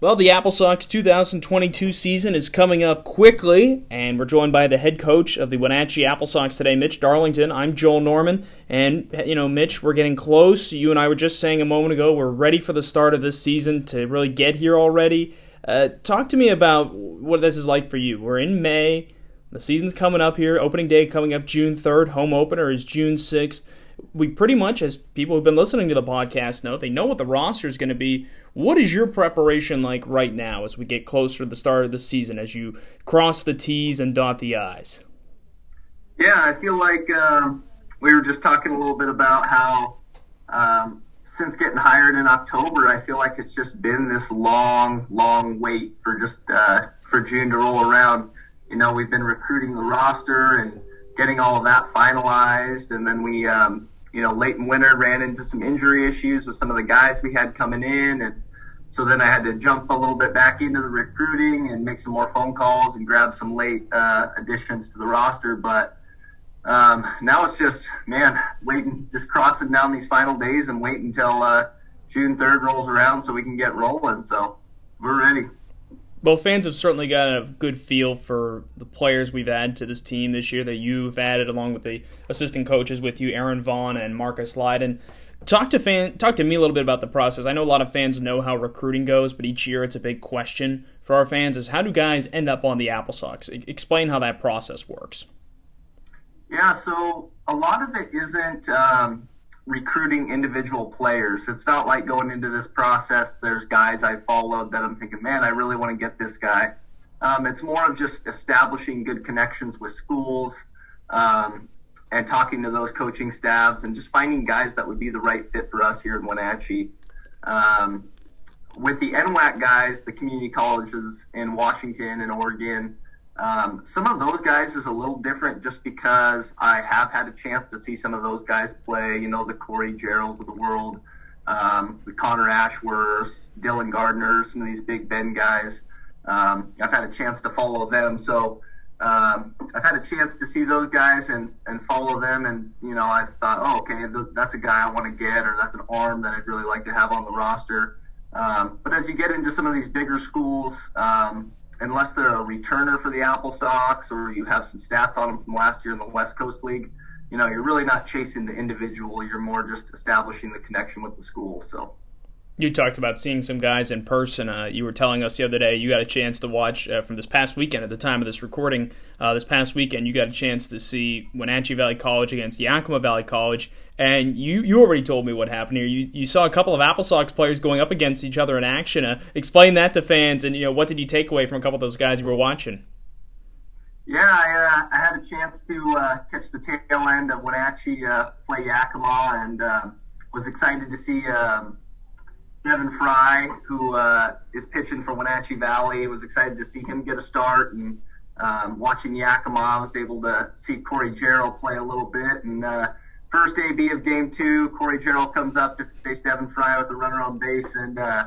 Well, the Apple Sox 2022 season is coming up quickly, and we're joined by the head coach of the Wenatchee Apple Sox today, Mitch Darlington. I'm Joel Norman, and you know, Mitch, we're getting close. You and I were just saying a moment ago we're ready for the start of this season to really get here already. Uh, talk to me about what this is like for you. We're in May, the season's coming up here. Opening day coming up June 3rd. Home opener is June 6th we pretty much, as people who've been listening to the podcast know, they know what the roster is going to be. What is your preparation like right now as we get closer to the start of the season, as you cross the T's and dot the I's? Yeah, I feel like um, we were just talking a little bit about how um, since getting hired in October, I feel like it's just been this long, long wait for just uh, for June to roll around. You know, we've been recruiting the roster and getting all of that finalized, and then we, um, you know, late in winter ran into some injury issues with some of the guys we had coming in, and so then I had to jump a little bit back into the recruiting and make some more phone calls and grab some late uh, additions to the roster. But um, now it's just, man, waiting, just crossing down these final days and wait until uh, June 3rd rolls around so we can get rolling. So we're ready well, fans have certainly got a good feel for the players we've added to this team this year that you've added, along with the assistant coaches with you, Aaron Vaughn and Marcus Lyden. Talk to fan, talk to me a little bit about the process. I know a lot of fans know how recruiting goes, but each year it's a big question for our fans: is how do guys end up on the Apple Sox? Explain how that process works. Yeah, so a lot of it isn't. Um recruiting individual players. It's not like going into this process, there's guys I followed that I'm thinking, man, I really want to get this guy. Um, it's more of just establishing good connections with schools um, and talking to those coaching staffs and just finding guys that would be the right fit for us here in Wenatchee. Um, with the NWAC guys, the community colleges in Washington and Oregon, um, some of those guys is a little different just because I have had a chance to see some of those guys play, you know, the Corey Geralds of the world, um, the Connor Ashworths, Dylan Gardner, some of these Big Bend guys. Um, I've had a chance to follow them. So um, I've had a chance to see those guys and, and follow them. And, you know, I thought, oh, okay, that's a guy I want to get, or that's an arm that I'd really like to have on the roster. Um, but as you get into some of these bigger schools, um, unless they're a returner for the Apple Sox or you have some stats on them from last year in the West Coast League, you know, you're really not chasing the individual. You're more just establishing the connection with the school. So. You talked about seeing some guys in person. Uh, you were telling us the other day you got a chance to watch uh, from this past weekend at the time of this recording. Uh, this past weekend, you got a chance to see Wenatchee Valley College against Yakima Valley College. And you, you already told me what happened here. You, you saw a couple of Apple Sox players going up against each other in action. Uh, explain that to fans, and you know what did you take away from a couple of those guys you were watching? Yeah, I, uh, I had a chance to uh, catch the tail end of Wenatchee play Yakima, and was excited to see. Um, Devin Fry, who uh, is pitching for Wenatchee Valley, was excited to see him get a start. And um, watching Yakima, I was able to see Corey Gerald play a little bit. And uh, first AB of game two, Corey Gerald comes up to face Devin Fry with a runner on base. And uh,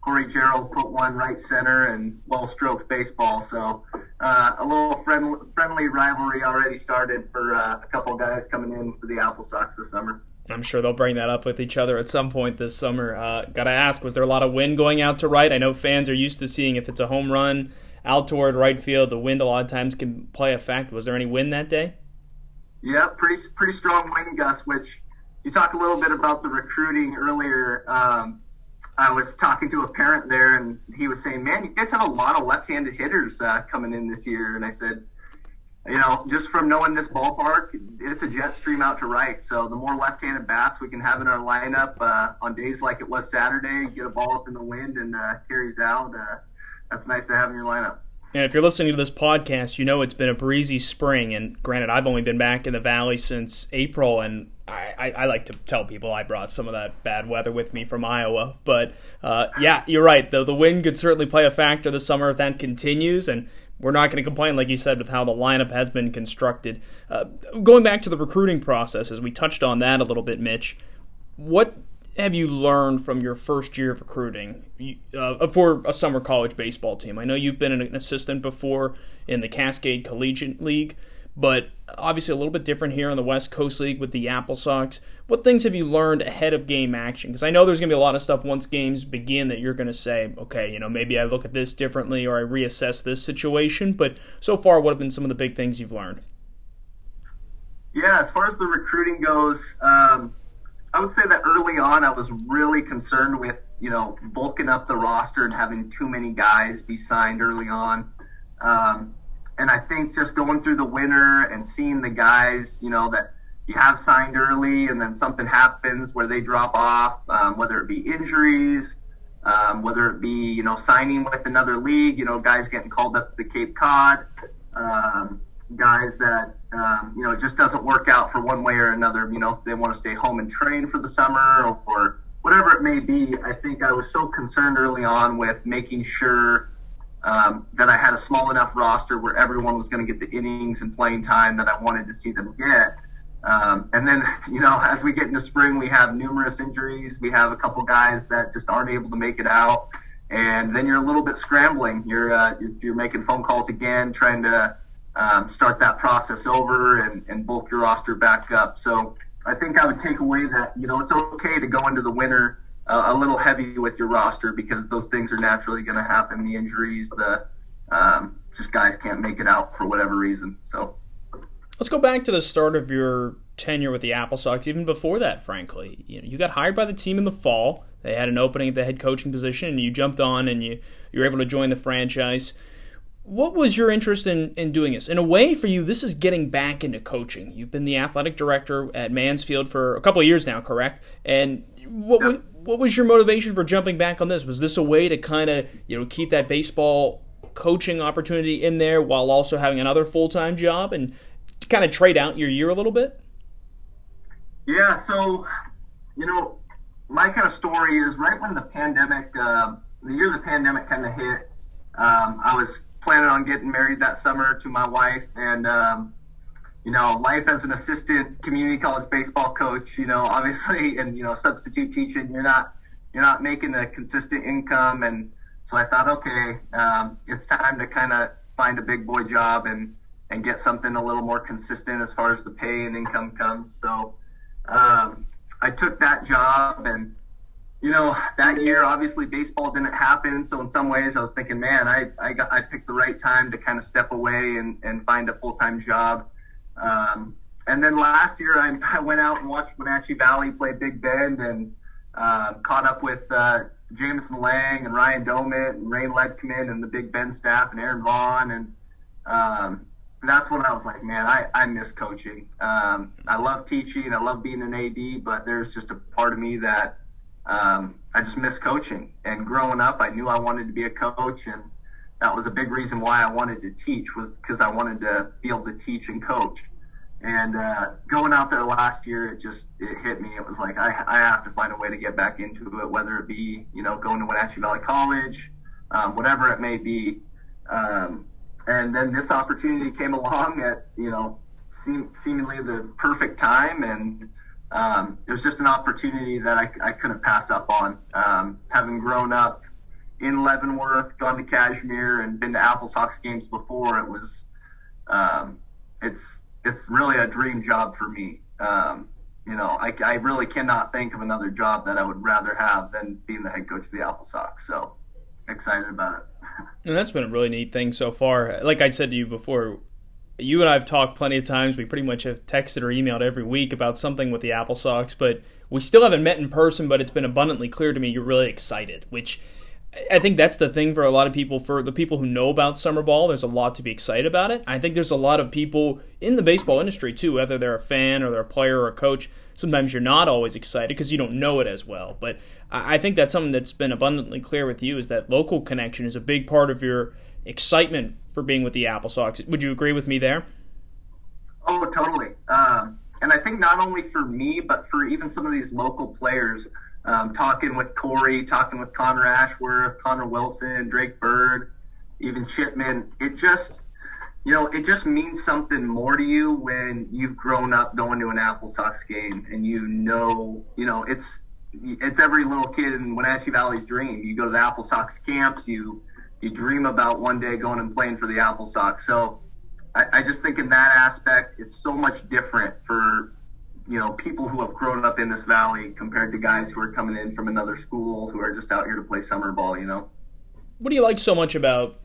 Corey Gerald put one right center and well stroked baseball. So uh, a little friendly, friendly rivalry already started for uh, a couple guys coming in for the Apple Sox this summer. I'm sure they'll bring that up with each other at some point this summer. Uh, gotta ask, was there a lot of wind going out to right? I know fans are used to seeing if it's a home run out toward right field, the wind a lot of times can play a factor. Was there any wind that day? Yeah, pretty pretty strong wind gusts. Which you talked a little bit about the recruiting earlier. Um, I was talking to a parent there, and he was saying, "Man, you guys have a lot of left-handed hitters uh, coming in this year." And I said, you know, just from knowing this ballpark, it's a jet stream out to right. So the more left-handed bats we can have in our lineup uh, on days like it was Saturday, get a ball up in the wind and uh, carries out. Uh, that's nice to have in your lineup. And if you're listening to this podcast, you know it's been a breezy spring. And granted, I've only been back in the valley since April, and I, I, I like to tell people I brought some of that bad weather with me from Iowa. But uh, yeah, you're right. The the wind could certainly play a factor this summer if that continues. And we're not going to complain, like you said, with how the lineup has been constructed. Uh, going back to the recruiting process, as we touched on that a little bit, Mitch, what have you learned from your first year of recruiting uh, for a summer college baseball team? I know you've been an assistant before in the Cascade Collegiate League, but obviously a little bit different here in the West Coast League with the Apple Sox. What things have you learned ahead of game action? Because I know there's going to be a lot of stuff once games begin that you're going to say, okay, you know, maybe I look at this differently or I reassess this situation. But so far, what have been some of the big things you've learned? Yeah, as far as the recruiting goes, um, I would say that early on I was really concerned with, you know, bulking up the roster and having too many guys be signed early on. Um, and I think just going through the winter and seeing the guys, you know, that you have signed early and then something happens where they drop off, um, whether it be injuries, um, whether it be, you know, signing with another league, you know, guys getting called up to the Cape Cod, um, guys that, um, you know, it just doesn't work out for one way or another. You know, they want to stay home and train for the summer or, or whatever it may be. I think I was so concerned early on with making sure um, that I had a small enough roster where everyone was going to get the innings and playing time that I wanted to see them get. Um, and then, you know, as we get into spring, we have numerous injuries. We have a couple guys that just aren't able to make it out, and then you're a little bit scrambling. You're uh, you're making phone calls again, trying to um, start that process over and, and bulk your roster back up. So I think I would take away that you know it's okay to go into the winter uh, a little heavy with your roster because those things are naturally going to happen. The injuries, the um, just guys can't make it out for whatever reason. So let's go back to the start of your tenure with the Apple Sox. Even before that, frankly, you know, you got hired by the team in the fall. They had an opening at the head coaching position, and you jumped on and you you were able to join the franchise. What was your interest in, in doing this? In a way, for you, this is getting back into coaching. You've been the athletic director at Mansfield for a couple of years now, correct? And what yep. What was your motivation for jumping back on this? Was this a way to kind of you know keep that baseball coaching opportunity in there while also having another full time job and kind of trade out your year a little bit? Yeah, so you know, my kind of story is right when the pandemic, uh, the year the pandemic kind of hit, um, I was planning on getting married that summer to my wife, and um, you know, life as an assistant community college baseball coach, you know, obviously, and you know, substitute teaching, you're not you're not making a consistent income, and so I thought, okay, um, it's time to kind of find a big boy job and and get something a little more consistent as far as the pay and income comes. So um, I took that job, and you know, that year obviously baseball didn't happen. So in some ways, I was thinking, man, I I, got, I picked the right time to kind of step away and and find a full time job. Um, and then last year, I, I, went out and watched Wenatchee Valley play Big Bend and uh, caught up with uh, Jameson Lang and Ryan Domit and Rain Ledkman and the Big Bend staff and Aaron Vaughn. And um, that's when I was like, man, I, I miss coaching. Um, I love teaching. I love being an AD, but there's just a part of me that um, I just miss coaching. And growing up, I knew I wanted to be a coach. And that was a big reason why I wanted to teach was because I wanted to be able to teach and coach. And uh, going out there last year, it just it hit me. It was like I, I have to find a way to get back into it, whether it be you know going to Wenatchee Valley College, um, whatever it may be. Um, and then this opportunity came along at you know seem, seemingly the perfect time, and um, it was just an opportunity that I, I couldn't pass up on. Um, having grown up in Leavenworth, gone to Cashmere, and been to Apple Sox games before. It was, um, it's it's really a dream job for me. Um, you know, I, I really cannot think of another job that I would rather have than being the head coach of the Apple Sox. So excited about it. and that's been a really neat thing so far. Like I said to you before, you and I have talked plenty of times. We pretty much have texted or emailed every week about something with the Apple Sox, but we still haven't met in person. But it's been abundantly clear to me you're really excited, which I think that's the thing for a lot of people. For the people who know about summer ball, there's a lot to be excited about it. I think there's a lot of people in the baseball industry too, whether they're a fan or they're a player or a coach. Sometimes you're not always excited because you don't know it as well. But I think that's something that's been abundantly clear with you is that local connection is a big part of your excitement for being with the Apple Sox. Would you agree with me there? Oh, totally. Um, and I think not only for me, but for even some of these local players um, talking with Corey, talking with Connor Ashworth, Connor Wilson, Drake Bird, even Chipman. It just, you know, it just means something more to you when you've grown up going to an Apple Sox game and you know, you know, it's it's every little kid in Wenatchee Valley's dream. You go to the Apple Sox camps, you you dream about one day going and playing for the Apple Sox. So I, I just think in that aspect, it's so much different for you know people who have grown up in this valley compared to guys who are coming in from another school who are just out here to play summer ball. You know. What do you like so much about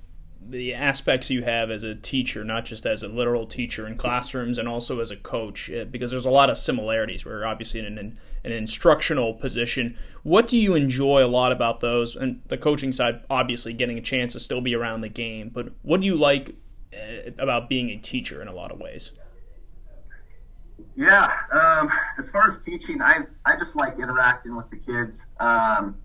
the aspects you have as a teacher, not just as a literal teacher in classrooms and also as a coach, uh, because there's a lot of similarities. We're obviously in an, an instructional position. What do you enjoy a lot about those? And the coaching side, obviously, getting a chance to still be around the game. But what do you like uh, about being a teacher in a lot of ways? Yeah, um, as far as teaching, I I just like interacting with the kids. Um,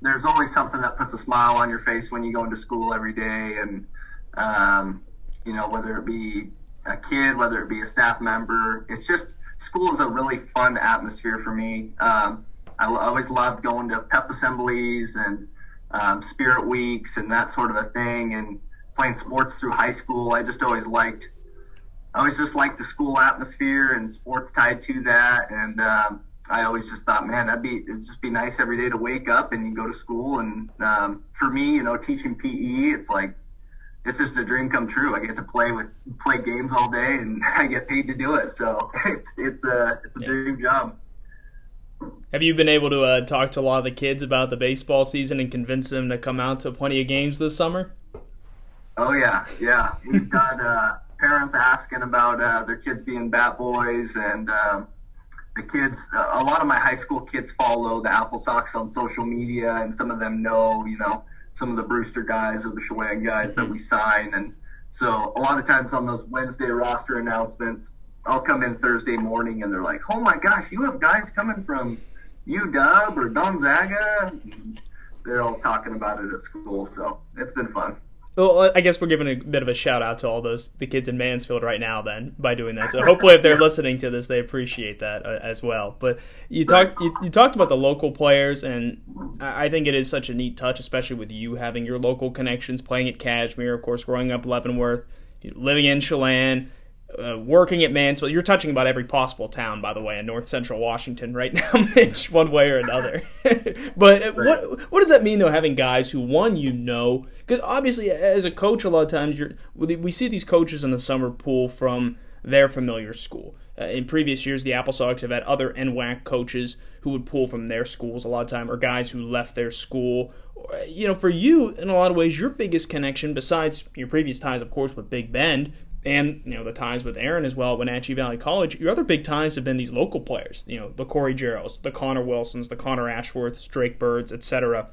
there's always something that puts a smile on your face when you go into school every day, and um, you know whether it be a kid, whether it be a staff member. It's just school is a really fun atmosphere for me. Um, I always loved going to pep assemblies and um, spirit weeks and that sort of a thing, and playing sports through high school. I just always liked. I always just liked the school atmosphere and sports tied to that, and um, I always just thought, man, that'd be it'd just be nice every day to wake up and you go to school. And um, for me, you know, teaching PE, it's like it's just a dream come true. I get to play with play games all day, and I get paid to do it. So it's it's a it's a yeah. dream job. Have you been able to uh, talk to a lot of the kids about the baseball season and convince them to come out to plenty of games this summer? Oh yeah, yeah. We've got uh, parents asking about uh, their kids being bat boys and. Um, the kids, a lot of my high school kids follow the Apple Sox on social media, and some of them know, you know, some of the Brewster guys or the Shawang guys mm-hmm. that we sign. And so a lot of times on those Wednesday roster announcements, I'll come in Thursday morning and they're like, oh my gosh, you have guys coming from UW or Gonzaga. They're all talking about it at school. So it's been fun. Well, I guess we're giving a bit of a shout out to all those the kids in Mansfield right now, then by doing that. So hopefully, if they're listening to this, they appreciate that uh, as well. But you talked you, you, talked about the local players, and I think it is such a neat touch, especially with you having your local connections, playing at Cashmere, of course, growing up Leavenworth, living in Chelan, uh, working at Mansfield. You're touching about every possible town, by the way, in North Central Washington right now, Mitch, one way or another. but what what does that mean though? Having guys who one you know, because obviously as a coach, a lot of times you're we see these coaches in the summer pool from their familiar school. Uh, in previous years, the Apple Sox have had other NWAC coaches who would pull from their schools a lot of time, or guys who left their school. You know, for you, in a lot of ways, your biggest connection, besides your previous ties, of course, with Big Bend, and you know the ties with Aaron as well at Wenatchee Valley College. Your other big ties have been these local players, you know, the Corey Jarrows, the Connor Wilsons, the Connor Ashworths, Drake Birds, etc.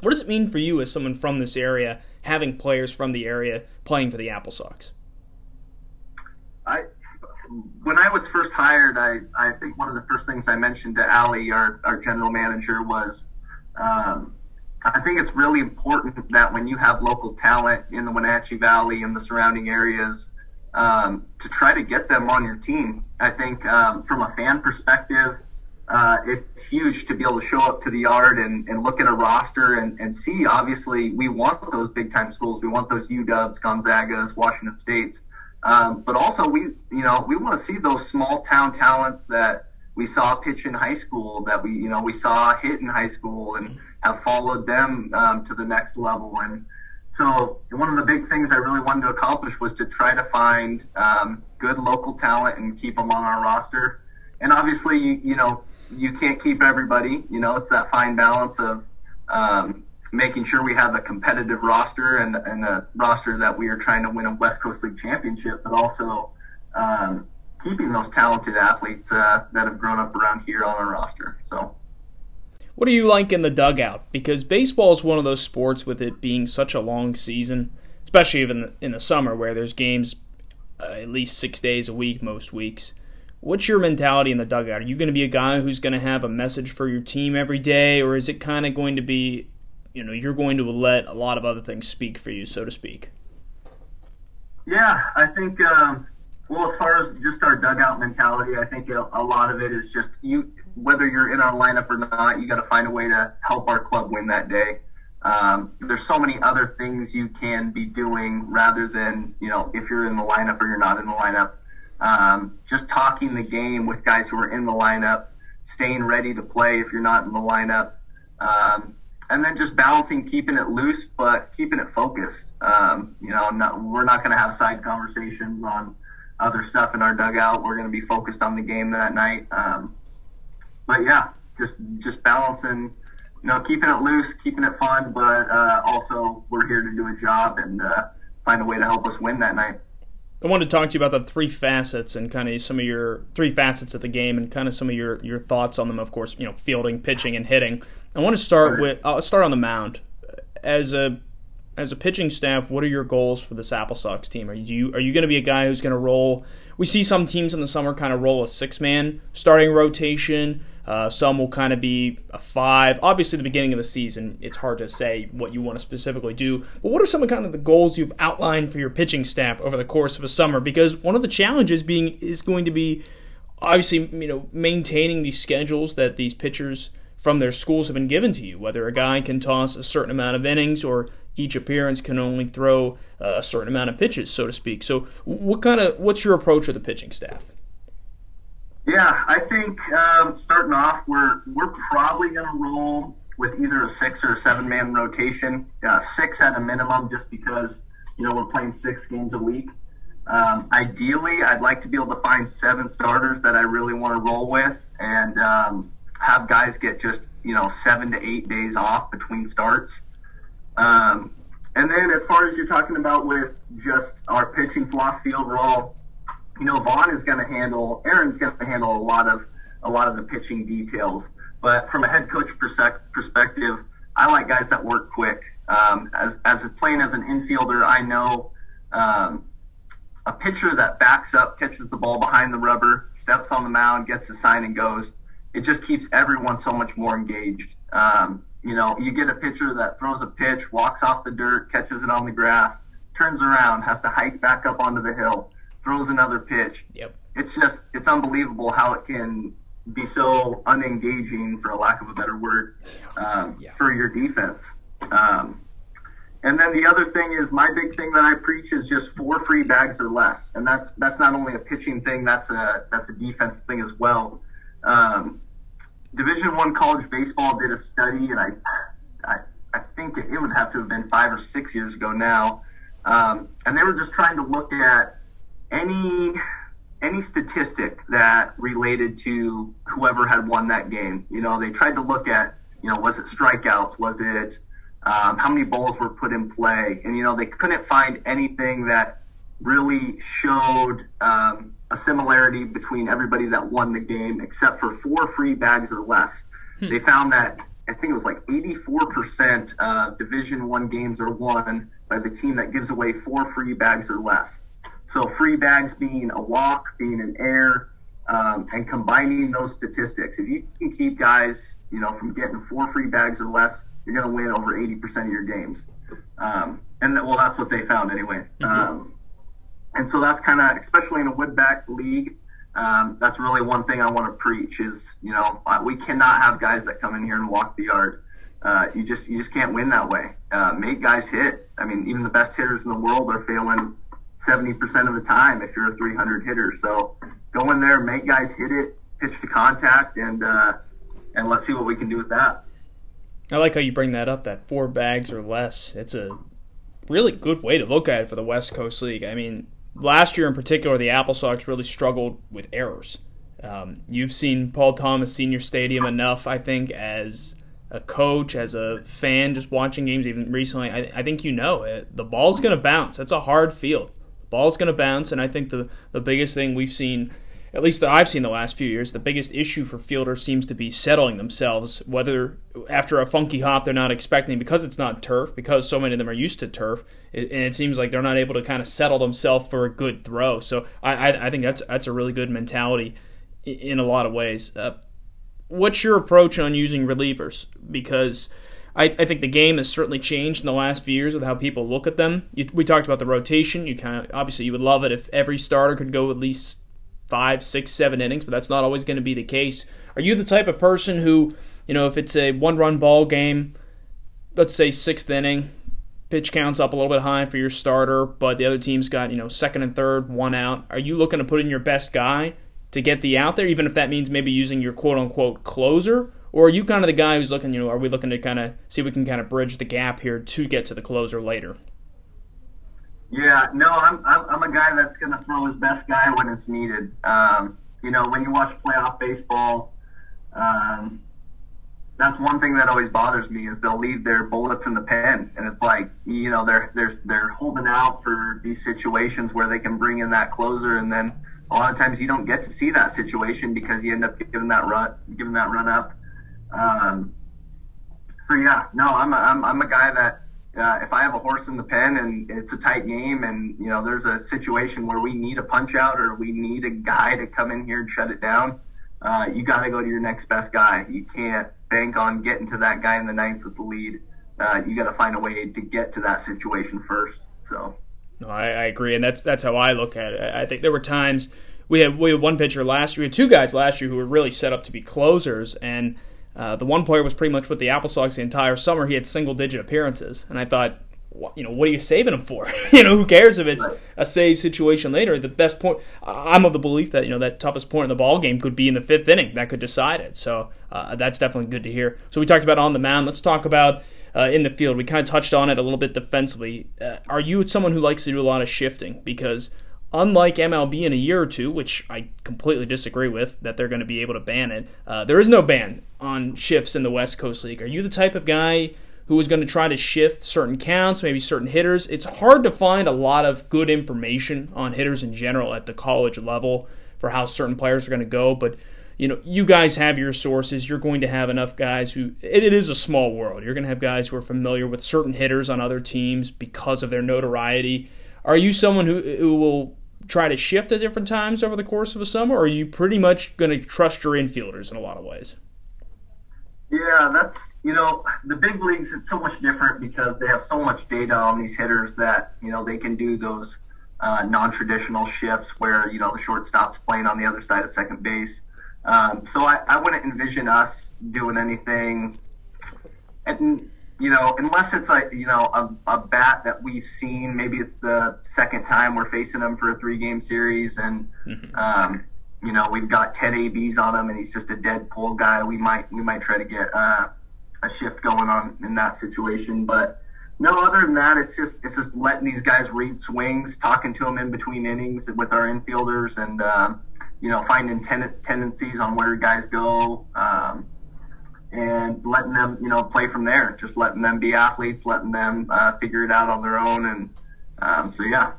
What does it mean for you as someone from this area, having players from the area playing for the Apple Sox? I, when I was first hired, I, I think one of the first things I mentioned to Ali, our, our general manager, was um, I think it's really important that when you have local talent in the Wenatchee Valley and the surrounding areas, um, to try to get them on your team. I think um, from a fan perspective, uh, it's huge to be able to show up to the yard and, and look at a roster and, and see. Obviously, we want those big time schools. We want those UWs, Gonzagas, Washington States. Um, but also, we you know we want to see those small town talents that we saw pitch in high school, that we you know we saw hit in high school, and have followed them um, to the next level. And so one of the big things I really wanted to accomplish was to try to find um, good local talent and keep them on our roster. And obviously, you, you know, you can't keep everybody. You know, it's that fine balance of um, making sure we have a competitive roster and, and a roster that we are trying to win a West Coast League championship, but also um, keeping those talented athletes uh, that have grown up around here on our roster. So. What do you like in the dugout? Because baseball is one of those sports with it being such a long season, especially even in the summer where there's games uh, at least six days a week most weeks. What's your mentality in the dugout? Are you going to be a guy who's going to have a message for your team every day, or is it kind of going to be, you know, you're going to let a lot of other things speak for you, so to speak? Yeah, I think. Um, well, as far as just our dugout mentality, I think a lot of it is just you whether you're in our lineup or not, you got to find a way to help our club win that day. Um, there's so many other things you can be doing rather than you know if you're in the lineup or you're not in the lineup. Um, just talking the game with guys who are in the lineup, staying ready to play if you're not in the lineup. Um, and then just balancing keeping it loose but keeping it focused. Um, you know, not, we're not going to have side conversations on other stuff in our dugout. We're going to be focused on the game that night. Um, but yeah, just just balancing, you know, keeping it loose, keeping it fun, but uh, also we're here to do a job and uh, find a way to help us win that night. I wanted to talk to you about the three facets and kind of some of your three facets of the game and kind of some of your, your thoughts on them. Of course, you know, fielding, pitching, and hitting. I want to start with uh, I'll start on the mound. As a as a pitching staff, what are your goals for this Apple Sox team? Are you are you going to be a guy who's going to roll? We see some teams in the summer kind of roll a six man starting rotation. Uh, some will kind of be a five. Obviously, the beginning of the season, it's hard to say what you want to specifically do. But what are some of kind of the goals you've outlined for your pitching staff over the course of a summer? Because one of the challenges being is going to be obviously you know maintaining these schedules that these pitchers from their schools have been given to you. Whether a guy can toss a certain amount of innings or each appearance can only throw a certain amount of pitches, so to speak. So, what kind of what's your approach with the pitching staff? Yeah, I think um, starting off, we're we're probably going to roll with either a six or a seven man rotation, uh, six at a minimum, just because you know we're playing six games a week. Um, ideally, I'd like to be able to find seven starters that I really want to roll with, and um, have guys get just you know seven to eight days off between starts. Um, and then as far as you're talking about with just our pitching philosophy overall, you know, Vaughn is going to handle, Aaron's going to handle a lot of a lot of the pitching details. But from a head coach perspective, I like guys that work quick. Um, as as playing as an infielder, I know um, a pitcher that backs up, catches the ball behind the rubber, steps on the mound, gets a sign, and goes. It just keeps everyone so much more engaged. Um, you know, you get a pitcher that throws a pitch, walks off the dirt, catches it on the grass, turns around, has to hike back up onto the hill throws another pitch. Yep. It's just it's unbelievable how it can be so unengaging, for a lack of a better word, um, yeah. for your defense. Um, and then the other thing is my big thing that I preach is just four free bags or less, and that's that's not only a pitching thing, that's a that's a defense thing as well. Um, Division One college baseball did a study, and I, I I think it would have to have been five or six years ago now, um, and they were just trying to look at any any statistic that related to whoever had won that game. You know, they tried to look at, you know, was it strikeouts? Was it um, how many balls were put in play? And, you know, they couldn't find anything that really showed um, a similarity between everybody that won the game except for four free bags or less. Hmm. They found that I think it was like 84% of Division One games are won by the team that gives away four free bags or less. So free bags being a walk, being an air, um, and combining those statistics. If you can keep guys, you know, from getting four free bags or less, you're going to win over 80% of your games. Um, and that, well, that's what they found anyway. Mm-hmm. Um, and so that's kind of, especially in a wood bat league, um, that's really one thing I want to preach is, you know, uh, we cannot have guys that come in here and walk the yard. Uh, you just you just can't win that way. Uh, make guys hit. I mean, even the best hitters in the world are failing 70% of the time if you're a 300 hitter. So go in there, make guys hit it, pitch to contact, and uh, and let's see what we can do with that. I like how you bring that up. That four bags or less. It's a really good way to look at it for the West Coast League. I mean, last year in particular, the Apple Sox really struggled with errors. Um, you've seen Paul Thomas Senior Stadium enough, I think, as a coach, as a fan, just watching games even recently. I, I think you know it. The ball's going to bounce. It's a hard field ball's going to bounce, and I think the the biggest thing we've seen, at least that I've seen the last few years, the biggest issue for fielders seems to be settling themselves. Whether after a funky hop they're not expecting because it's not turf, because so many of them are used to turf, and it seems like they're not able to kind of settle themselves for a good throw. So I I, I think that's that's a really good mentality in a lot of ways. Uh, what's your approach on using relievers? Because I, I think the game has certainly changed in the last few years with how people look at them. You, we talked about the rotation. You kind of obviously you would love it if every starter could go at least five, six, seven innings, but that's not always going to be the case. Are you the type of person who, you know, if it's a one-run ball game, let's say sixth inning, pitch counts up a little bit high for your starter, but the other team's got you know second and third, one out. Are you looking to put in your best guy to get the out there, even if that means maybe using your quote unquote closer? Or are you kind of the guy who's looking? You know, are we looking to kind of see if we can kind of bridge the gap here to get to the closer later? Yeah, no, I'm I'm, I'm a guy that's going to throw his best guy when it's needed. Um, you know, when you watch playoff baseball, um, that's one thing that always bothers me is they'll leave their bullets in the pen, and it's like you know they're they're they're holding out for these situations where they can bring in that closer, and then a lot of times you don't get to see that situation because you end up giving that run giving that run up. Um, so yeah, no, I'm a, I'm I'm a guy that uh, if I have a horse in the pen and it's a tight game and you know there's a situation where we need a punch out or we need a guy to come in here and shut it down, uh, you got to go to your next best guy. You can't bank on getting to that guy in the ninth with the lead. Uh, you got to find a way to get to that situation first. So. No, I, I, agree, and that's that's how I look at it. I think there were times we had we had one pitcher last year, we had two guys last year who were really set up to be closers, and uh, the one player was pretty much with the Apple Sox the entire summer. He had single digit appearances, and I thought, you know, what are you saving him for? you know, who cares if it's a save situation later? The best point. I'm of the belief that you know that toughest point in the ball game could be in the fifth inning. That could decide it. So uh, that's definitely good to hear. So we talked about on the mound. Let's talk about. Uh, in the field, we kind of touched on it a little bit defensively. Uh, are you someone who likes to do a lot of shifting? Because unlike MLB in a year or two, which I completely disagree with, that they're going to be able to ban it, uh, there is no ban on shifts in the West Coast League. Are you the type of guy who is going to try to shift certain counts, maybe certain hitters. It's hard to find a lot of good information on hitters in general at the college level for how certain players are going to go, but you know, you guys have your sources. You're going to have enough guys who it, it is a small world. You're going to have guys who are familiar with certain hitters on other teams because of their notoriety. Are you someone who who will try to shift at different times over the course of a summer, or are you pretty much going to trust your infielders in a lot of ways? Yeah, that's you know the big leagues. It's so much different because they have so much data on these hitters that you know they can do those uh, non-traditional shifts where you know the shortstop's playing on the other side of second base. Um, so I, I wouldn't envision us doing anything, and you know unless it's like you know a, a bat that we've seen. Maybe it's the second time we're facing them for a three-game series, and mm-hmm. um, you know, we've got 10 ABs on him and he's just a dead pull guy. We might we might try to get uh, a shift going on in that situation, but no. Other than that, it's just it's just letting these guys read swings, talking to them in between innings with our infielders, and um, you know, finding ten- tendencies on where guys go. Um, and letting them, you know, play from there. Just letting them be athletes, letting them uh, figure it out on their own, and um, so yeah.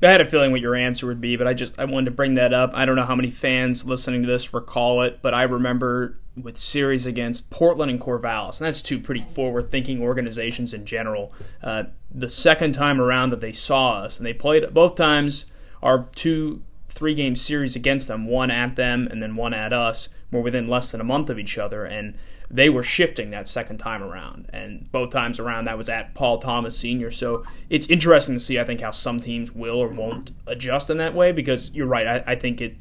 I had a feeling what your answer would be, but I just I wanted to bring that up. I don't know how many fans listening to this recall it, but I remember with series against Portland and Corvallis, and that's two pretty forward-thinking organizations in general. Uh, the second time around that they saw us, and they played both times our two three-game series against them, one at them and then one at us, were within less than a month of each other, and they were shifting that second time around. And both times around, that was at Paul Thomas Sr. So it's interesting to see, I think, how some teams will or won't adjust in that way because you're right. I, I think it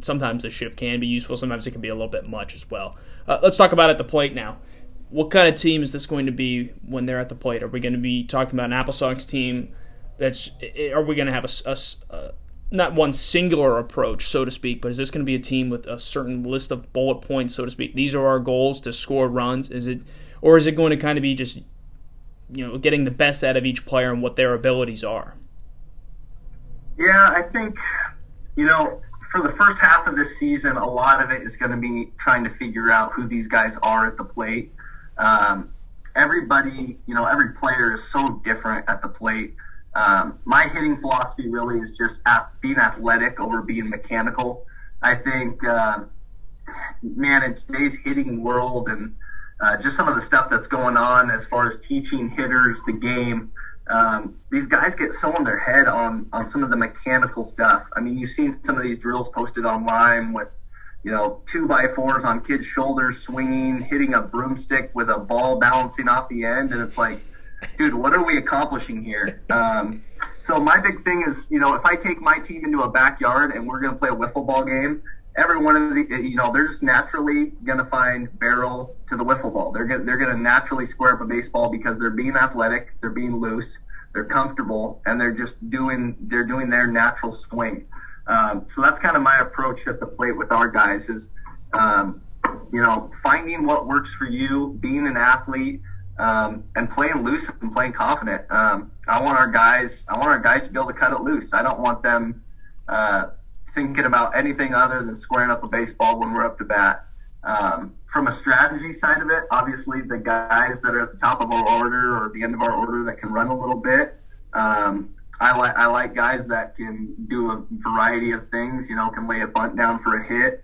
sometimes the shift can be useful, sometimes it can be a little bit much as well. Uh, let's talk about at the plate now. What kind of team is this going to be when they're at the plate? Are we going to be talking about an Apple Sox team that's are we going to have a, a, not one singular approach, so to speak, but is this going to be a team with a certain list of bullet points, so to speak? These are our goals to score runs. Is it, or is it going to kind of be just, you know, getting the best out of each player and what their abilities are? Yeah, I think, you know, for the first half of this season, a lot of it is going to be trying to figure out who these guys are at the plate. Um, everybody, you know, every player is so different at the plate. Um, my hitting philosophy really is just being athletic over being mechanical. I think, uh, man, in today's hitting world and uh, just some of the stuff that's going on as far as teaching hitters the game, um, these guys get so in their head on on some of the mechanical stuff. I mean, you've seen some of these drills posted online with you know, two by fours on kids' shoulders swinging, hitting a broomstick with a ball bouncing off the end, and it's like, dude, what are we accomplishing here? Um, so my big thing is, you know, if I take my team into a backyard and we're going to play a wiffle ball game, every one of the, you know, they're just naturally going to find barrel to the wiffle ball. They're gonna, they're going to naturally square up a baseball because they're being athletic, they're being loose, they're comfortable, and they're just doing they're doing their natural swing. Um, so that's kind of my approach at the plate with our guys is. Um, you know, finding what works for you, being an athlete, um, and playing loose and playing confident. Um, I want our guys, I want our guys to be able to cut it loose. I don't want them uh, thinking about anything other than squaring up a baseball when we're up to bat. Um, from a strategy side of it, obviously the guys that are at the top of our order or the end of our order that can run a little bit. Um, I like I like guys that can do a variety of things. You know, can lay a bunt down for a hit.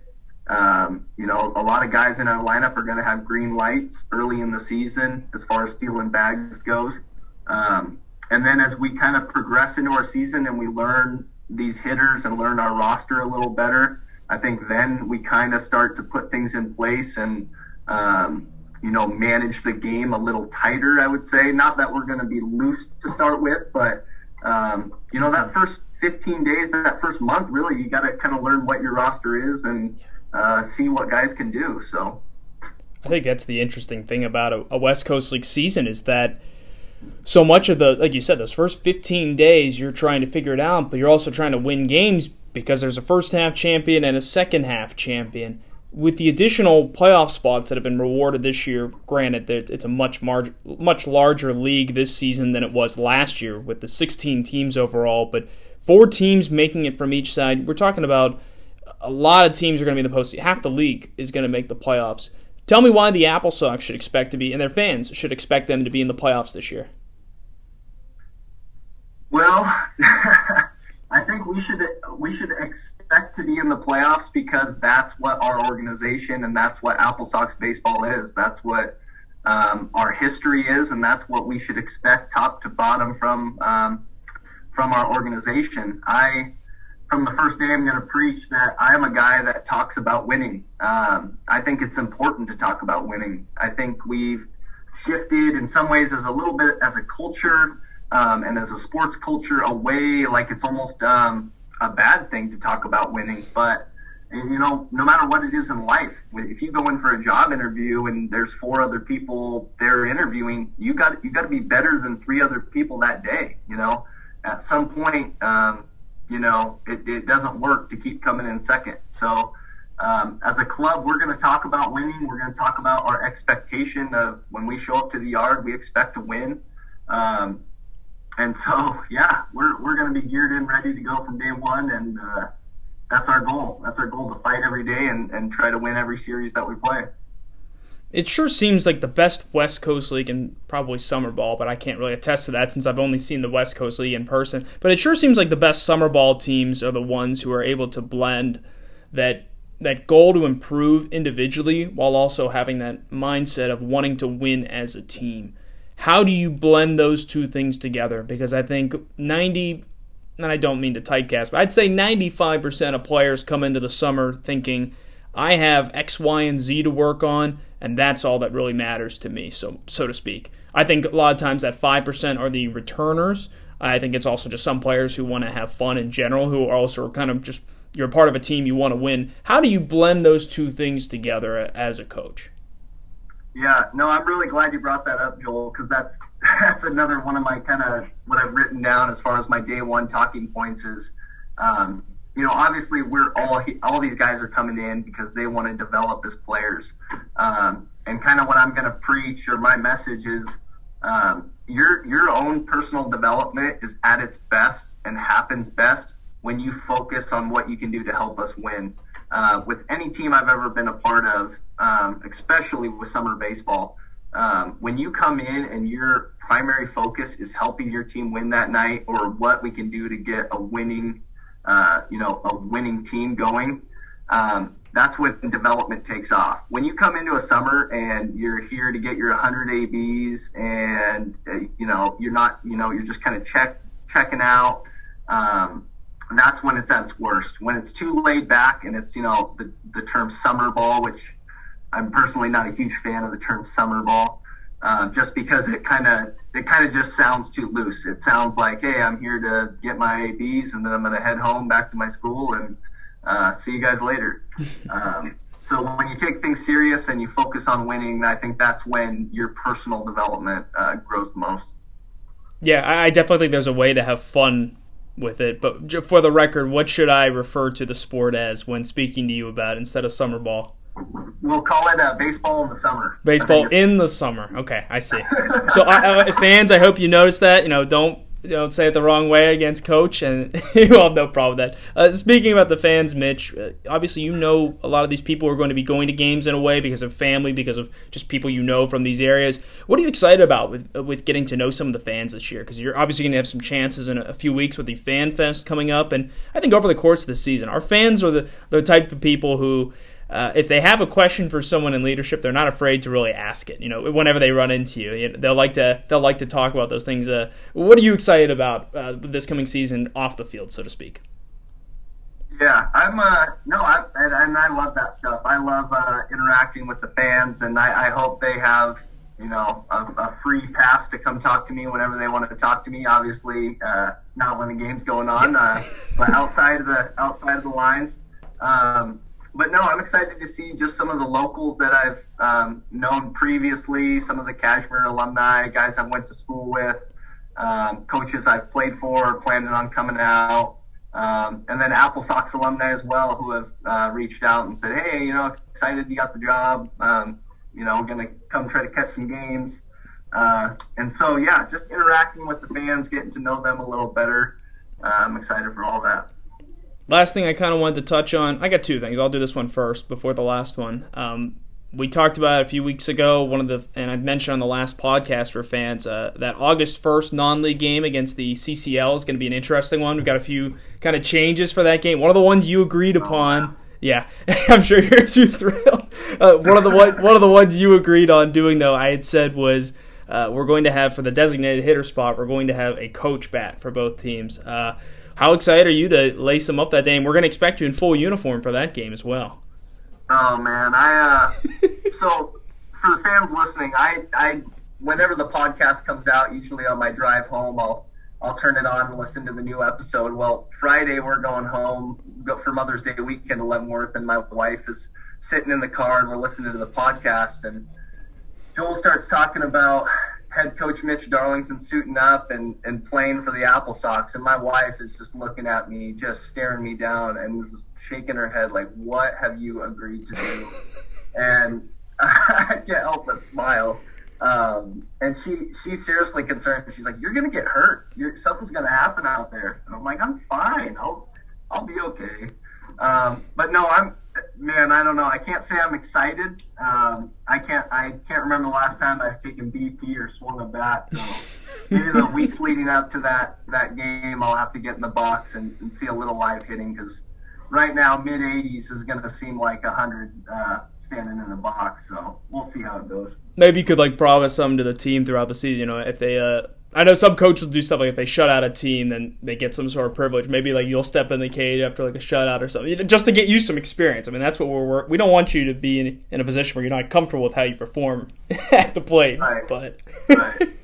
Um, you know, a lot of guys in our lineup are going to have green lights early in the season as far as stealing bags goes. Um, and then as we kind of progress into our season and we learn these hitters and learn our roster a little better, I think then we kind of start to put things in place and, um, you know, manage the game a little tighter, I would say. Not that we're going to be loose to start with, but, um, you know, that first 15 days, that first month, really, you got to kind of learn what your roster is and uh, see what guys can do. So. I think that's the interesting thing about a, a West Coast League season is that so much of the like you said those first 15 days you're trying to figure it out but you're also trying to win games because there's a first half champion and a second half champion. With the additional playoff spots that have been rewarded this year, granted that it's a much mar- much larger league this season than it was last year with the 16 teams overall, but four teams making it from each side. We're talking about a lot of teams are going to be in the postseason. Half the league is going to make the playoffs. Tell me why the Apple Sox should expect to be, and their fans should expect them to be in the playoffs this year. Well, I think we should we should expect to be in the playoffs because that's what our organization and that's what Apple Sox baseball is. That's what um, our history is, and that's what we should expect top to bottom from um, from our organization. I from the first day I'm going to preach that I am a guy that talks about winning. Um, I think it's important to talk about winning. I think we've shifted in some ways as a little bit as a culture um, and as a sports culture away like it's almost um, a bad thing to talk about winning. But you know, no matter what it is in life, if you go in for a job interview and there's four other people there interviewing, you got you got to be better than three other people that day. You know, at some point, um, you know, it, it doesn't work to keep coming in second. So. Um, as a club, we're going to talk about winning. We're going to talk about our expectation of when we show up to the yard, we expect to win. Um, and so yeah, we're we're going to be geared in, ready to go from day one, and uh, that's our goal. That's our goal to fight every day and, and try to win every series that we play. It sure seems like the best West Coast League and probably summer ball, but I can't really attest to that since I've only seen the West Coast League in person. But it sure seems like the best summer ball teams are the ones who are able to blend that that goal to improve individually while also having that mindset of wanting to win as a team. How do you blend those two things together? Because I think 90, and I don't mean to typecast, but I'd say 95% of players come into the summer thinking, I have X, Y, and Z to work on, and that's all that really matters to me, so so to speak. I think a lot of times that 5% are the returners. I think it's also just some players who want to have fun in general, who are also kind of just you're part of a team, you want to win. How do you blend those two things together as a coach? Yeah, no, I'm really glad you brought that up, Joel, because that's that's another one of my kind of what I've written down as far as my day one talking points is, um, you know, obviously we're all all these guys are coming in because they want to develop as players, um, and kind of what I'm going to preach or my message is, um, your your own personal development is at its best and happens best when you focus on what you can do to help us win. Uh, with any team I've ever been a part of, um, especially with summer baseball, um, when you come in and your primary focus is helping your team win that night or what we can do to get a winning, uh, you know, a winning team going, um, that's when development takes off. When you come into a summer and you're here to get your 100 ABs and uh, you know you're not, you know, you're just kind of check checking out. Um, that's when it's at its worst. When it's too laid back and it's, you know, the, the term summer ball, which I'm personally not a huge fan of the term summer ball, uh, just because it kind of it kind of just sounds too loose. It sounds like, hey, I'm here to get my ABs and then I'm going to head home back to my school and uh, see you guys later. Um, so when you take things serious and you focus on winning, I think that's when your personal development uh, grows the most. Yeah, I definitely think there's a way to have fun with it. But for the record, what should I refer to the sport as when speaking to you about it instead of summer ball? We'll call it uh, baseball in the summer. Baseball in the summer. Okay, I see. so, uh, fans, I hope you notice that. You know, don't don't say it the wrong way against coach, and you have no problem with that. Uh, speaking about the fans, Mitch, uh, obviously you know a lot of these people are going to be going to games in a way because of family, because of just people you know from these areas. What are you excited about with uh, with getting to know some of the fans this year? Because you're obviously going to have some chances in a, a, few weeks with the Fan Fest coming up, and I think over the course of the season, our fans are the the type of people who uh, if they have a question for someone in leadership, they're not afraid to really ask it. You know, whenever they run into you, they'll like to they'll like to talk about those things. Uh, what are you excited about uh, this coming season off the field, so to speak? Yeah, I'm. Uh, no, I, and, and, I love that stuff. I love uh, interacting with the fans, and I, I hope they have you know a, a, free pass to come talk to me whenever they want to talk to me. Obviously, uh, not when the game's going on, but outside of the outside of the lines. Um, but no, I'm excited to see just some of the locals that I've um, known previously, some of the Cashmere alumni, guys I went to school with, um, coaches I've played for, planning on coming out, um, and then Apple Sox alumni as well who have uh, reached out and said, hey, you know, excited you got the job. Um, you know, going to come try to catch some games. Uh, and so, yeah, just interacting with the fans, getting to know them a little better. Uh, I'm excited for all that. Last thing I kind of wanted to touch on, I got two things. I'll do this one first before the last one. Um, we talked about a few weeks ago. One of the and I mentioned on the last podcast for fans uh, that August first non-league game against the CCL is going to be an interesting one. We've got a few kind of changes for that game. One of the ones you agreed upon. Yeah, I'm sure you're too thrilled. Uh, one of the one, one of the ones you agreed on doing though, I had said was uh, we're going to have for the designated hitter spot, we're going to have a coach bat for both teams. Uh, how excited are you to lace them up that day? And we're going to expect you in full uniform for that game as well. Oh man, I uh, so for the fans listening, I I whenever the podcast comes out, usually on my drive home, I'll I'll turn it on and listen to the new episode. Well, Friday we're going home for Mother's Day weekend to Leavenworth, and my wife is sitting in the car and we're listening to the podcast, and Joel starts talking about head coach Mitch Darlington suiting up and, and playing for the Apple Sox, and my wife is just looking at me, just staring me down, and just shaking her head like, "What have you agreed to do?" and I can't help but smile. Um, and she she's seriously concerned. She's like, "You're gonna get hurt. You're, something's gonna happen out there." And I'm like, "I'm fine. I'll I'll be okay." Um, but no, I'm man, I don't know. I can't say I'm excited. Um, I can't. I can't remember the last time I've taken BP or swung a bat. So maybe the weeks leading up to that that game, I'll have to get in the box and, and see a little live hitting because right now mid 80s is going to seem like a hundred uh, standing in the box. So we'll see how it goes. Maybe you could like promise something to the team throughout the season. You know, if they uh, I know some coaches do stuff like if they shut out a team, then they get some sort of privilege. Maybe like you'll step in the cage after like a shutout or something, just to get you some experience. I mean, that's what we're we don't want you to be in, in a position where you're not comfortable with how you perform at the plate. Right. But right.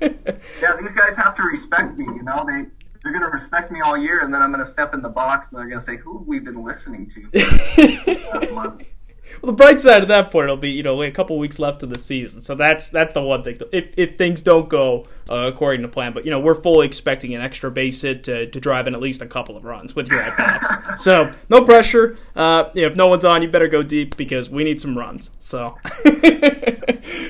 yeah, these guys have to respect me. You know, they they're going to respect me all year, and then I'm going to step in the box, and they're going to say, "Who have we been listening to?" Well, the bright side of that point will be, you know, a couple weeks left of the season, so that's that's the one thing. If if things don't go uh, according to plan, but you know, we're fully expecting an extra base hit to, to drive in at least a couple of runs with your at bats. so no pressure. Uh, you know, if no one's on, you better go deep because we need some runs. So,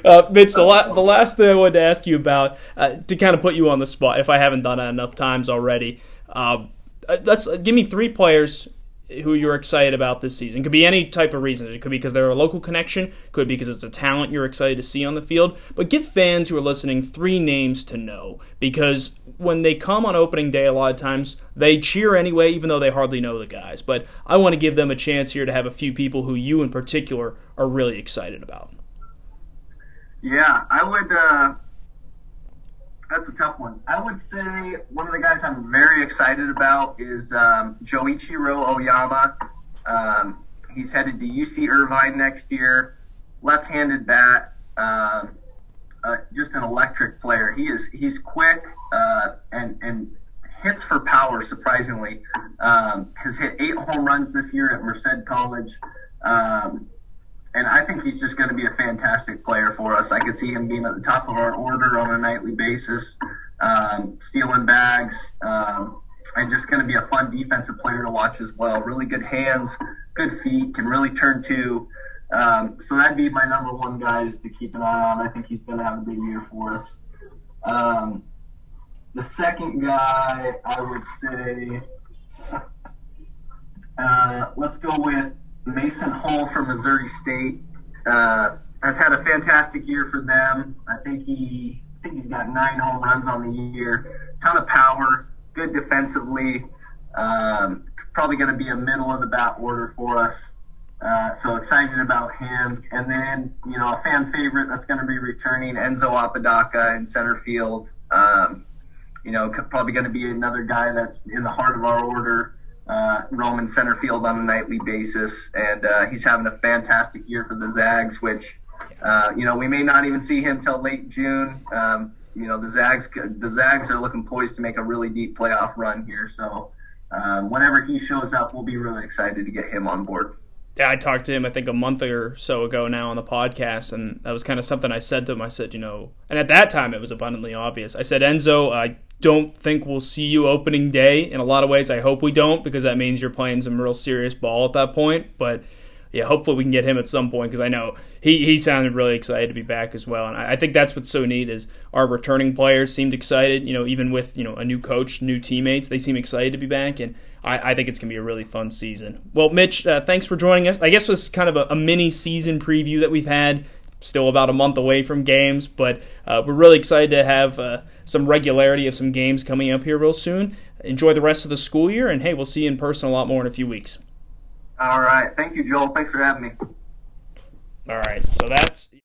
uh, Mitch, the, la- the last thing I wanted to ask you about uh, to kind of put you on the spot, if I haven't done it enough times already. Um, uh, let's give me three players who you're excited about this season. It could be any type of reason. It could be because they're a local connection, could be because it's a talent you're excited to see on the field. But give fans who are listening three names to know because when they come on opening day, a lot of times they cheer anyway, even though they hardly know the guys. But I want to give them a chance here to have a few people who you in particular are really excited about. Yeah, I would. Uh, that's a tough one. I would say one of the guys I'm very excited about is um, Joichiro Oyama. Um, he's headed to UC Irvine next year. Left-handed bat, uh, uh, just an electric player. He is he's quick uh, and and hits for power. Surprisingly, um, has hit eight home runs this year at Merced College. Um, and I think he's just going to be a fantastic player for us. I could see him being at the top of our order on a nightly basis, um, stealing bags, um, and just going to be a fun defensive player to watch as well. Really good hands, good feet, can really turn to. Um, so that'd be my number one guy is to keep an eye on. I think he's going to have a big year for us. Um, the second guy, I would say, uh, let's go with Mason Hull from Missouri State. Uh, has had a fantastic year for them. I think he, I think he's got nine home runs on the year. Ton of power, good defensively. Um, probably going to be a middle of the bat order for us. Uh, so excited about him. And then, you know, a fan favorite that's going to be returning Enzo Apodaca in center field. Um, you know, probably going to be another guy that's in the heart of our order, uh, roaming center field on a nightly basis. And uh, he's having a fantastic year for the Zags, which, uh, you know, we may not even see him till late June. Um, you know, the Zags, the Zags are looking poised to make a really deep playoff run here. So um, whenever he shows up, we'll be really excited to get him on board yeah, I talked to him I think a month or so ago now on the podcast, and that was kind of something I said to him. I said, you know, and at that time it was abundantly obvious. I said, Enzo, I don't think we'll see you opening day. In a lot of ways, I hope we don't because that means you're playing some real serious ball at that point. But yeah, hopefully we can get him at some point because I know he, he sounded really excited to be back as well, and I, I think that's what's so neat is our returning players seemed excited. You know, even with you know a new coach, new teammates, they seem excited to be back and I, I think it's going to be a really fun season. Well, Mitch, uh, thanks for joining us. I guess this is kind of a, a, mini season preview that we've had. Still about a month away from games, but uh, we're really excited to have uh, some regularity of some games coming up here real soon. Enjoy the rest of the school year, and hey, we'll see you in person a lot more in a few weeks. All right. Thank you, Joel. Thanks for having me. All right. So that's.